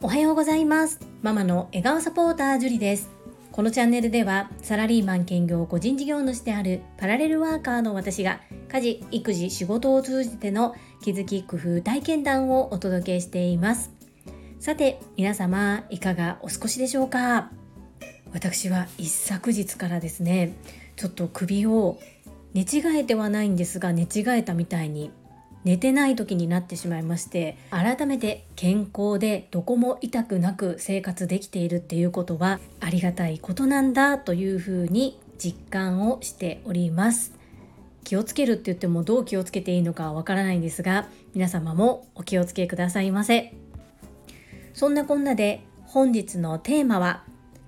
おはようございます。ママの笑顔サポータージュリです。このチャンネルではサラリーマン兼業個人事業主であるパラレルワーカーの私が家事育児仕事を通じての気づき工夫体験談をお届けしています。さて皆様いかがお過ごしでしょうか？私は一昨日からですねちょっと首を寝違えてはないんですが寝違えたみたいに寝てない時になってしまいまして改めて健康でどこも痛くなく生活できているっていうことはありがたいことなんだというふうに実感をしております。気をつけるって言ってもどう気をつけていいのかわからないんですが皆様もお気をつけくださいませ。そんなこんなで本日のテーマは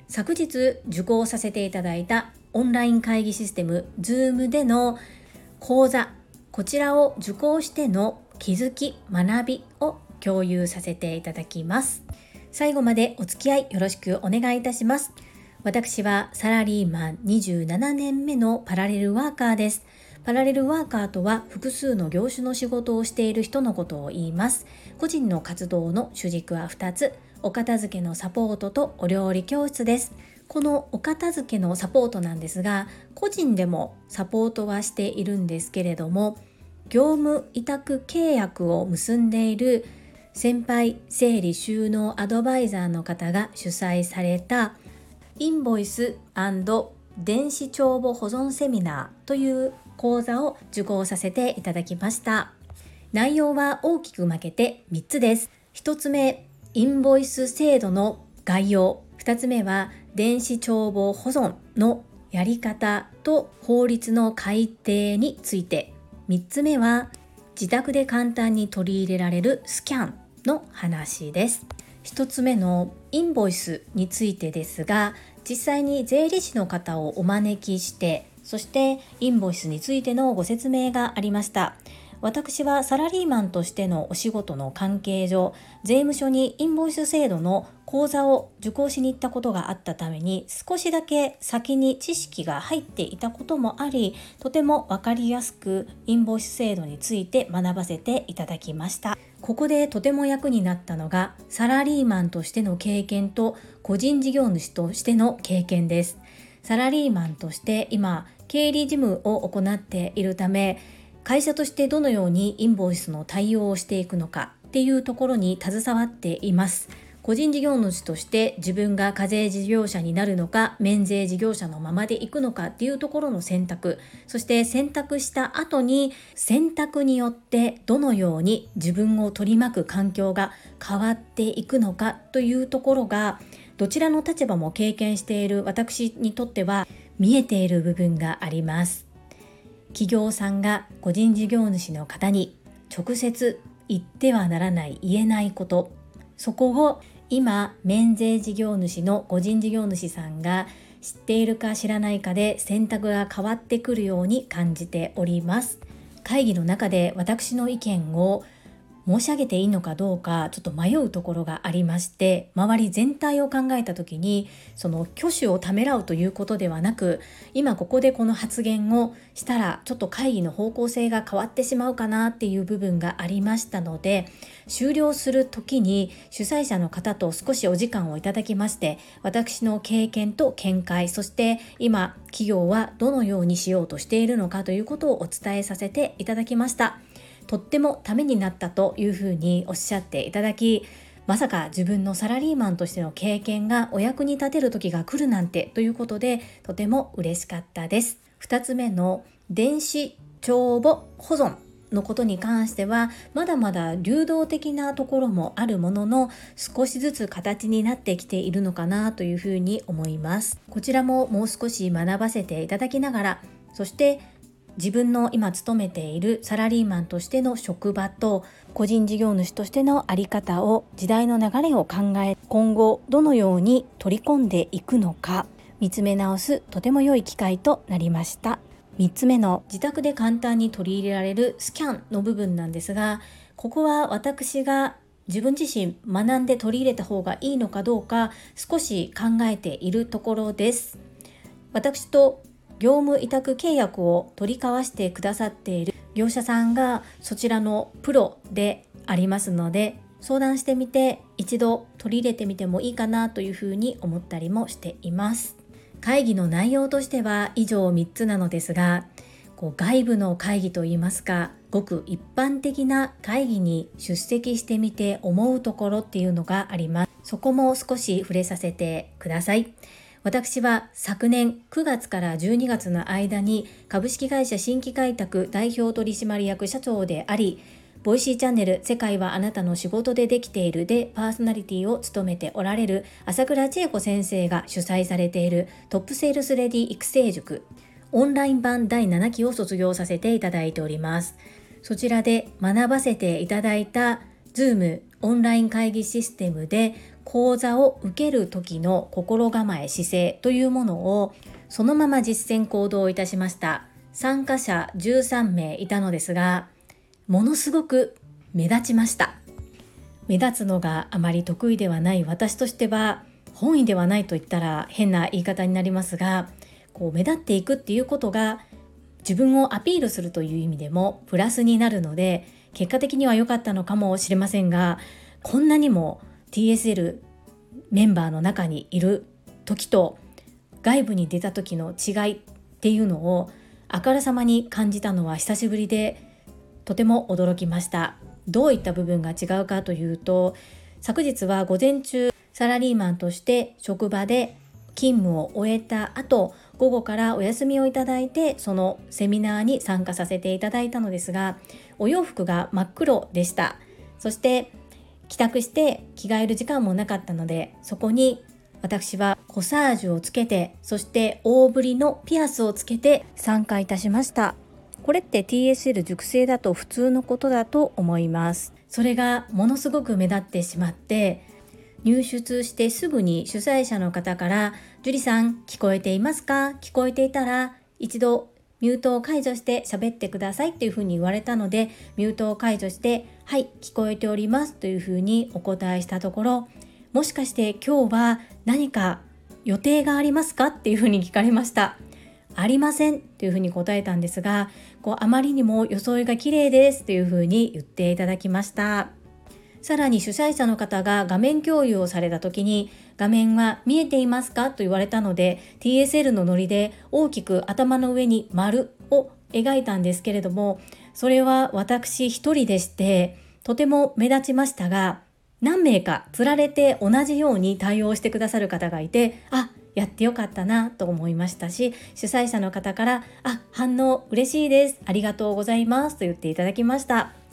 昨日受講させていただいたオンライン会議システム Zoom での講座こちらを受講しての気づき学びを共有させていただきます。最後までお付き合いよろしくお願いいたします。私はサラリーマン27年目のパラレルワーカーです。パラレルワーカーとは複数の業種の仕事をしている人のことを言います。個人の活動の主軸は2つ。お片付けのサポートとお料理教室です。このお片付けのサポートなんですが個人でもサポートはしているんですけれども業務委託契約を結んでいる先輩整理収納アドバイザーの方が主催されたインボイス電子帳簿保存セミナーという講座を受講させていただきました。内容は大きく分けて3つです。1つ目インボイス制度の概要。2つ目は電子帳簿保存のやり方と法律の改定について。3つ目は自宅で簡単に取り入れられるスキャンの話です。1つ目のインボイスについてですが実際に税理士の方をお招きしてそしてインボイスについてのご説明がありました。私はサラリーマンとしてのお仕事の関係上税務署にインボイス制度の講座を受講しに行ったことがあったために少しだけ先に知識が入っていたこともありとても分かりやすくインボイス制度について学ばせていただきました。ここでとても役になったのがサラリーマンとしての経験と個人事業主としての経験です。サラリーマンとして今経理事務を行っているため会社としてどのようにインボイスの対応をしていくのかっていうところに携わっています。個人事業主として自分が課税事業者になるのか免税事業者のままでいくのかっていうところの選択そして選択した後に選択によってどのように自分を取り巻く環境が変わっていくのかというところがどちらの立場も経験している私にとっては見えている部分があります企業さんが個人事業主の方に直接言ってはならない言えないこと。そこを今免税事業主の個人事業主さんが知っているか知らないかで選択が変わってくるように感じております。会議の中で私の意見を申し上げていいのかどうかちょっと迷うところがありまして周り全体を考えた時にその挙手をためらうということではなく今ここでこの発言をしたらちょっと会議の方向性が変わってしまうかなっていう部分がありましたので終了する時に主催者の方と少しお時間をいただきまして私の経験と見解そして今企業はどのようにしようとしているのかということをお伝えさせていただきました。とってもためになったというふうにおっしゃっていただきまさか自分のサラリーマンとしての経験がお役に立てる時が来るなんてということでとても嬉しかったです。2つ目の電子帳簿保存のことに関してはまだまだ流動的なところもあるものの少しずつ形になってきているのかなというふうに思いますこちらももう少し学ばせていただきながらそして自分の今勤めているサラリーマンとしての職場と個人事業主としての在り方を時代の流れを考え今後どのように取り込んでいくのか見つめ直すとても良い機会となりました。3つ目の自宅で簡単に取り入れられるスキャンの部分なんですがここは私が自分自身学んで取り入れた方がいいのかどうか少し考えているところです。私と業務委託契約を取り交わしてくださっている業者さんがそちらのプロでありますので相談してみて一度取り入れてみてもいいかなというふうに思ったりもしています。会議の内容としては以上3つなのですがこう外部の会議といいますかごく一般的な会議に出席してみて思うところっていうのがあります。そこも少し触れさせてください。私は昨年9月から12月の間に株式会社新規開拓代表取締役社長でありボイシーチャンネル世界はあなたの仕事でできているでパーソナリティを務めておられる朝倉千恵子先生が主催されているトップセールスレディ育成塾オンライン版第7期を卒業させていただいております。そちらで学ばせていただいた Zoom オンライン会議システムで講座を受ける時の心構え姿勢というものをそのまま実践行動いたしました。参加者13名いたのですがものすごく目立ちました。目立つのがあまり得意ではない私としては本意ではないと言ったら変な言い方になりますがこう目立っていくっていうことが自分をアピールするという意味でもプラスになるので結果的には良かったのかもしれませんがこんなにも TSL メンバーの中にいる時と外部に出た時の違いっていうのをあからさまに感じたのは久しぶりでとても驚きました。どういった部分が違うかというと昨日は午前中サラリーマンとして職場で勤務を終えた後午後からお休みをいただいてそのセミナーに参加させていただいたのですがお洋服が真っ黒でした。そして帰宅して着替える時間もなかったのでそこに私はコサージュをつけてそして大ぶりのピアスをつけて参加いたしました。これって TSL 熟成だと普通のことだと思います。それがものすごく目立ってしまって入出してすぐに主催者の方から「樹里さん聞こえていますか？聞こえていたら一度ミュートを解除して喋ってくださいっていうふうに言われたのでミュートを解除して「はい聞こえております」というふうにお答えしたところもしかして今日は何か予定がありますかっていうふうに聞かれました。ありませんというふうに答えたんですがこうあまりにも装いが綺麗ですというふうに言っていただきました。さらに主催者の方が画面共有をされた時に画面は見えていますかと言われたので TSL のノリで大きく頭の上に丸を描いたんですけれどもそれは私一人でしてとても目立ちましたが何名かつられて同じように対応してくださる方がいてあやってよかったなと思いましたし主催者の方から「あ反応嬉しいですありがとうございます」と言っていただきました。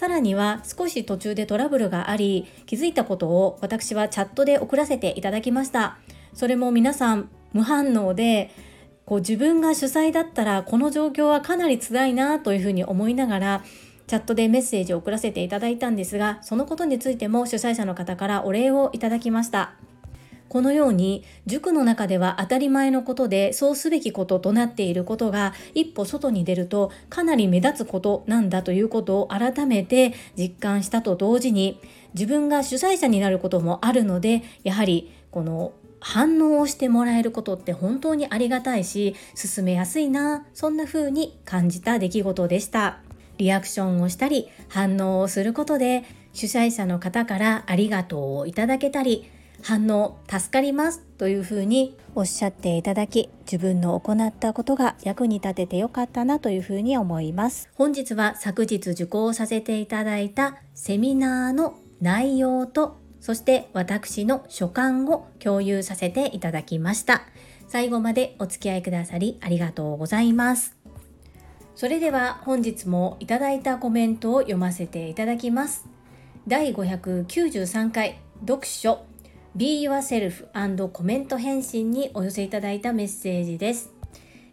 さらには少し途中でトラブルがあり気づいたことを私はチャットで送らせていただきました。それも皆さん無反応でこう自分が主催だったらこの状況はかなり辛いなというふうに思いながらチャットでメッセージを送らせていただいたんですがそのことについても主催者の方からお礼をいただきました。このように塾の中では当たり前のことでそうすべきこととなっていることが一歩外に出るとかなり目立つことなんだということを改めて実感したと同時に自分が主催者になることもあるのでやはりこの反応をしてもらえることって本当にありがたいし進めやすいなそんな風に感じた出来事でした。リアクションをしたり反応をすることで主催者の方からありがとうをいただけたり反応助かりますというふうにおっしゃっていただき自分の行ったことが役に立ててよかったなというふうに思います。本日は昨日受講させていただいたセミナーの内容とそして私の所感を共有させていただきました。最後までお付き合いくださりありがとうございます。それでは本日もいただいたコメントを読ませていただきます。第593回読書。Be Yourself& コメント返信にお寄せいただいたメッセージです。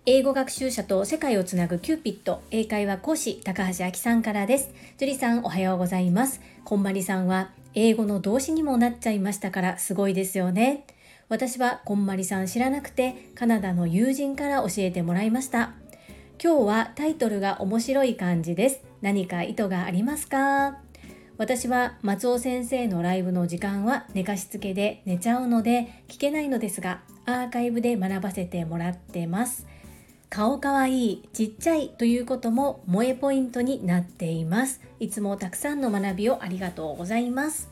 英語学習者と世界をつなぐキューピット英会話講師高橋明さんからです。樹里さんおはようございます。こんまりさんは英語の動詞にもなっちゃいましたからすごいですよね。私はこんまりさん知らなくてカナダの友人から教えてもらいました。今日はタイトルが面白い感じです。何か意図がありますか？私は松尾先生のライブの時間は寝かしつけで寝ちゃうので聞けないのですがアーカイブで学ばせてもらってます。顔かわいいちっちゃいということも萌えポイントになっています。いつもたくさんの学びをありがとうございます。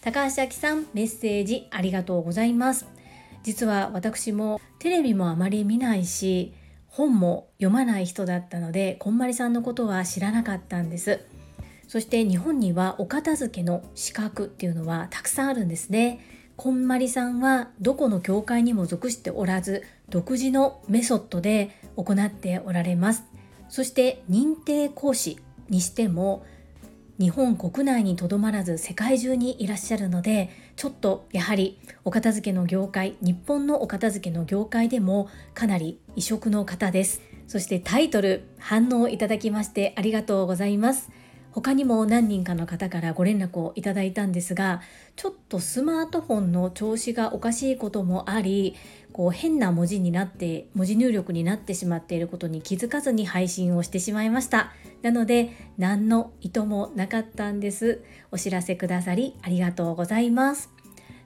高橋明さんメッセージありがとうございます。実は私もテレビもあまり見ないし本も読まない人だったのでこんまりさんのことは知らなかったんです。そして日本にはお片付けの資格っていうのはたくさんあるんですね。こんまりさんはどこの教会にも属しておらず独自のメソッドで行っておられます。そして認定講師にしても日本国内にとどまらず世界中にいらっしゃるのでちょっとやはりお片付けの業界日本のお片付けの業界でもかなり異色の方です。そしてタイトル反応いただきましてありがとうございます。他にも何人かの方からご連絡をいただいたんですがちょっとスマートフォンの調子がおかしいこともありこう変な文字になって文字入力になってしまっていることに気づかずに配信をしてしまいました。なので何の意図もなかったんです。お知らせくださりありがとうございます。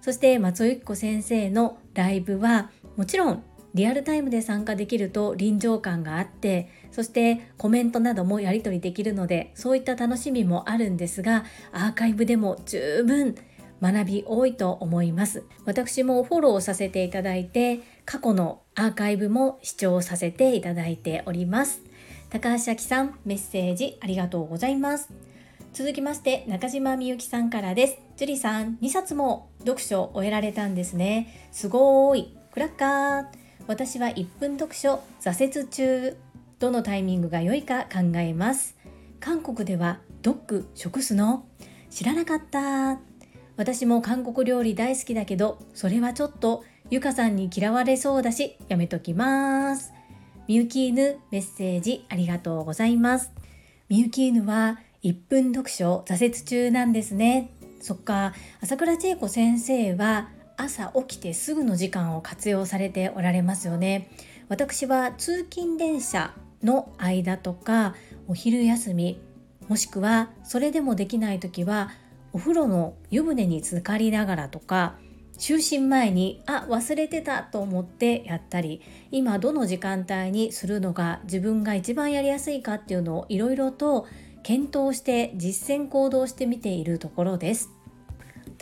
そして松尾由紀子先生のライブはもちろんリアルタイムで参加できると臨場感があってそしてコメントなどもやり取りできるのでそういった楽しみもあるんですがアーカイブでも十分学び多いと思います。私もフォローさせていただいて過去のアーカイブも視聴させていただいております。高橋明さんメッセージありがとうございます。続きまして中島みゆきさんからです。樹里さん2冊も読書を終えられたんですね。すごーい。クラッカー。私は1分読書挫折中どのタイミングが良いか考えます。韓国ではドッグ食すの？知らなかった。私も韓国料理大好きだけどそれはちょっとゆかさんに嫌われそうだしやめときます。みゆき犬メッセージありがとうございます。みゆき犬は1分読書挫折中なんですね。そっか。朝倉千恵子先生は朝起きてすぐの時間を活用されておられますよね。私は通勤電車の間とかお昼休みもしくはそれでもできない時はお風呂の湯船に浸かりながらとか就寝前にあ忘れてたと思ってやったり今どの時間帯にするのが自分が一番やりやすいかっていうのをいろいろと検討して実践行動してみているところです。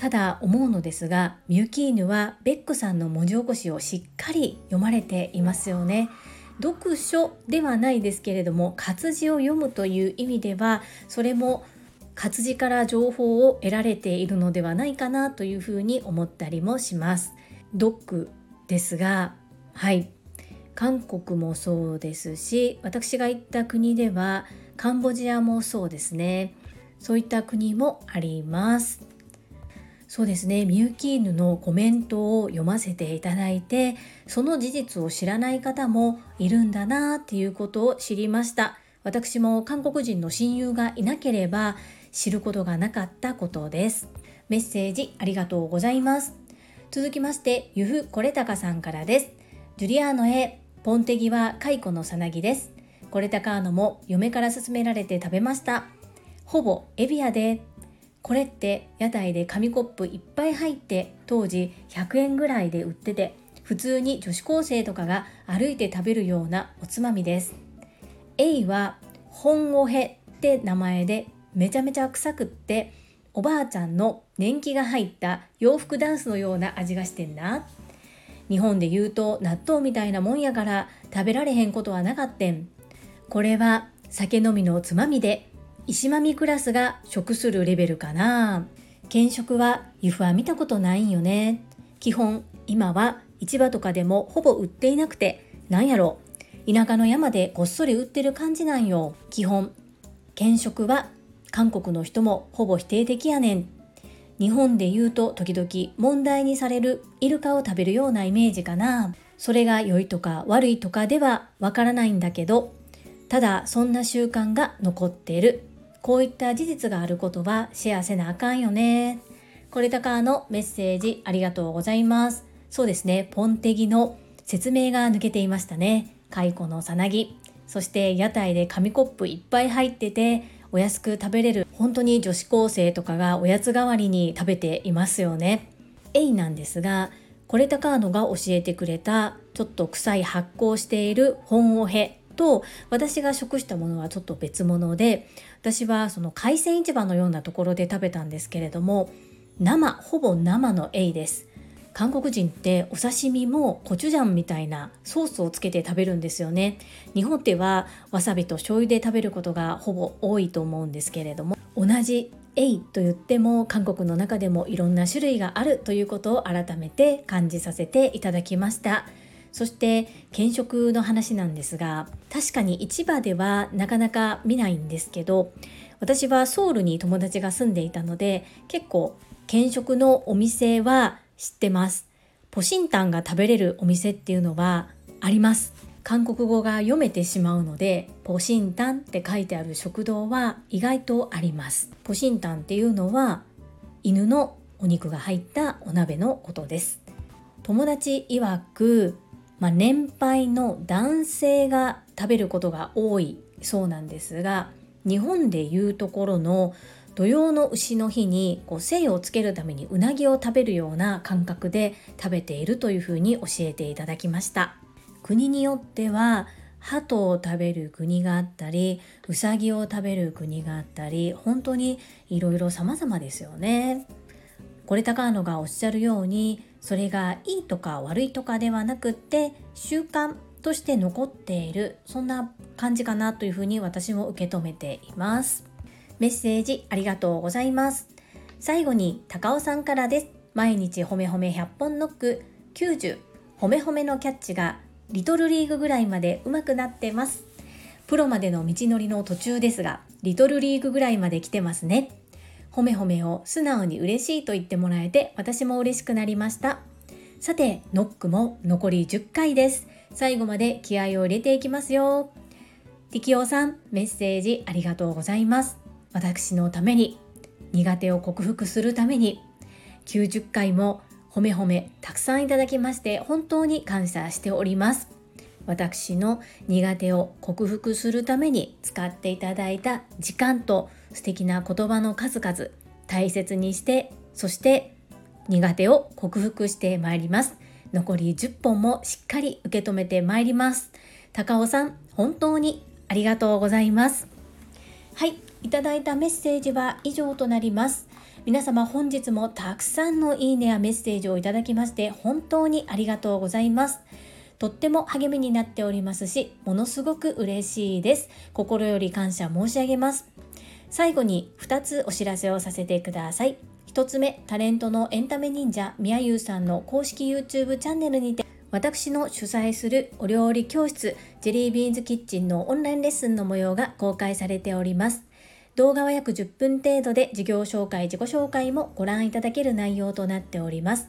ただ思うのですがミュキーヌはベックさんの文字起こしをしっかり読まれていますよね。読書ではないですけれども活字を読むという意味ではそれも活字から情報を得られているのではないかなというふうに思ったりもします。ドッグですがはい。韓国もそうですし私が行った国ではカンボジアもそうですね。そういった国もあります。そうですね。ミューキーヌのコメントを読ませていただいてその事実を知らない方もいるんだなっていうことを知りました。私も韓国人の親友がいなければ知ることがなかったことです。メッセージありがとうございます。続きましてゆふこれたかさんからです。ジュリアーノへポンテギは蚕のさなぎです。これたかーのも嫁から勧められて食べました。ほぼエビアでこれって屋台で紙コップいっぱい入って当時100円ぐらいで売ってて普通に女子高生とかが歩いて食べるようなおつまみです。エイは本おへって名前でめちゃめちゃ臭くっておばあちゃんの年季が入った洋服ダンスのような味がしてんな。日本で言うと納豆みたいなもんやから食べられへんことはなかったん。これは酒飲みのおつまみで石まみクラスが食するレベルかな。検食は湯布は見たことないんよね。基本今は市場とかでもほぼ売っていなくてなんやろ。田舎の山でこっそり売ってる感じなんよ。基本。検食は韓国の人もほぼ否定的やねん。日本で言うと時々問題にされるイルカを食べるようなイメージかな。それが良いとか悪いとかではわからないんだけどただそんな習慣が残ってる。こういった事実があることはシェアせなあかんよね。これだかのメッセージありがとうございます。そうですね、ポンテギの説明が抜けていましたね。蚕のさなぎ。そして屋台で紙コップいっぱい入ってて、お安く食べれる本当に女子高生とかがおやつ代わりに食べていますよね。エイなんですが、コレタカーノが教えてくれたちょっと臭い発酵している本オヘと私が食したものはちょっと別物で私はその海鮮市場のようなところで食べたんですけれども生ほぼ生のエイです。韓国人ってお刺身もコチュジャンみたいなソースをつけて食べるんですよね。日本ではわさびと醤油で食べることがほぼ多いと思うんですけれども同じエイと言っても韓国の中でもいろんな種類があるということを改めて感じさせていただきました。そして検食の話なんですが確かに市場ではなかなか見ないんですけど私はソウルに友達が住んでいたので結構検食のお店は知ってます。ポシンタンが食べれるお店っていうのはあります。韓国語が読めてしまうのでポシンタンって書いてある食堂は意外とあります。ポシンタンっていうのは犬のお肉が入ったお鍋のことです。友達曰く、まあ、年配の男性が食べることが多いそうなんですが日本でいうところの土用の牛の日にこう精をつけるためにうなぎを食べるような感覚で食べているというふうに教えていただきました国によっては鳩を食べる国があったりうさぎを食べる国があったり本当にいろいろ様々ですよね。これ高野がおっしゃるようにそれがいいとか悪いとかではなくって習慣として残っているそんな感じかなというふうに私も受け止めています。メッセージありがとうございます。最後に高尾さんからです。毎日ほめほめ100本ノック90ほめほめのキャッチがリトルリーグぐらいまで上手くなってます。プロまでの道のりの途中ですが、リトルリーグぐらいまで来てますね。褒め褒めを素直に嬉しいと言ってもらえて私も嬉しくなりました。さて、ノックも残り10回です。最後まで気合を入れていきますよ。ティキオさん、メッセージありがとうございます。私のために、苦手を克服するために、90回も褒め褒めたくさんいただきまして本当に感謝しております私の苦手を克服するために使っていただいた時間と素敵な言葉の数々大切にしてそして苦手を克服してまいります。残り10本もしっかり受け止めてまいります。高尾さん本当にありがとうございます。はいいただいたメッセージは以上となります。皆様本日もたくさんのいいねやメッセージをいただきまして本当にありがとうございます。とっても励みになっておりますし、ものすごく嬉しいです。心より感謝申し上げます。最後に2つお知らせをさせてください。1つ目、タレントのエンタメ忍者みやゆうさんの公式 YouTube チャンネルにて私の主催するお料理教室ジェリービーンズキッチンのオンラインレッスンの模様が公開されております。動画は約10分程度で事業紹介、自己紹介もご覧いただける内容となっております。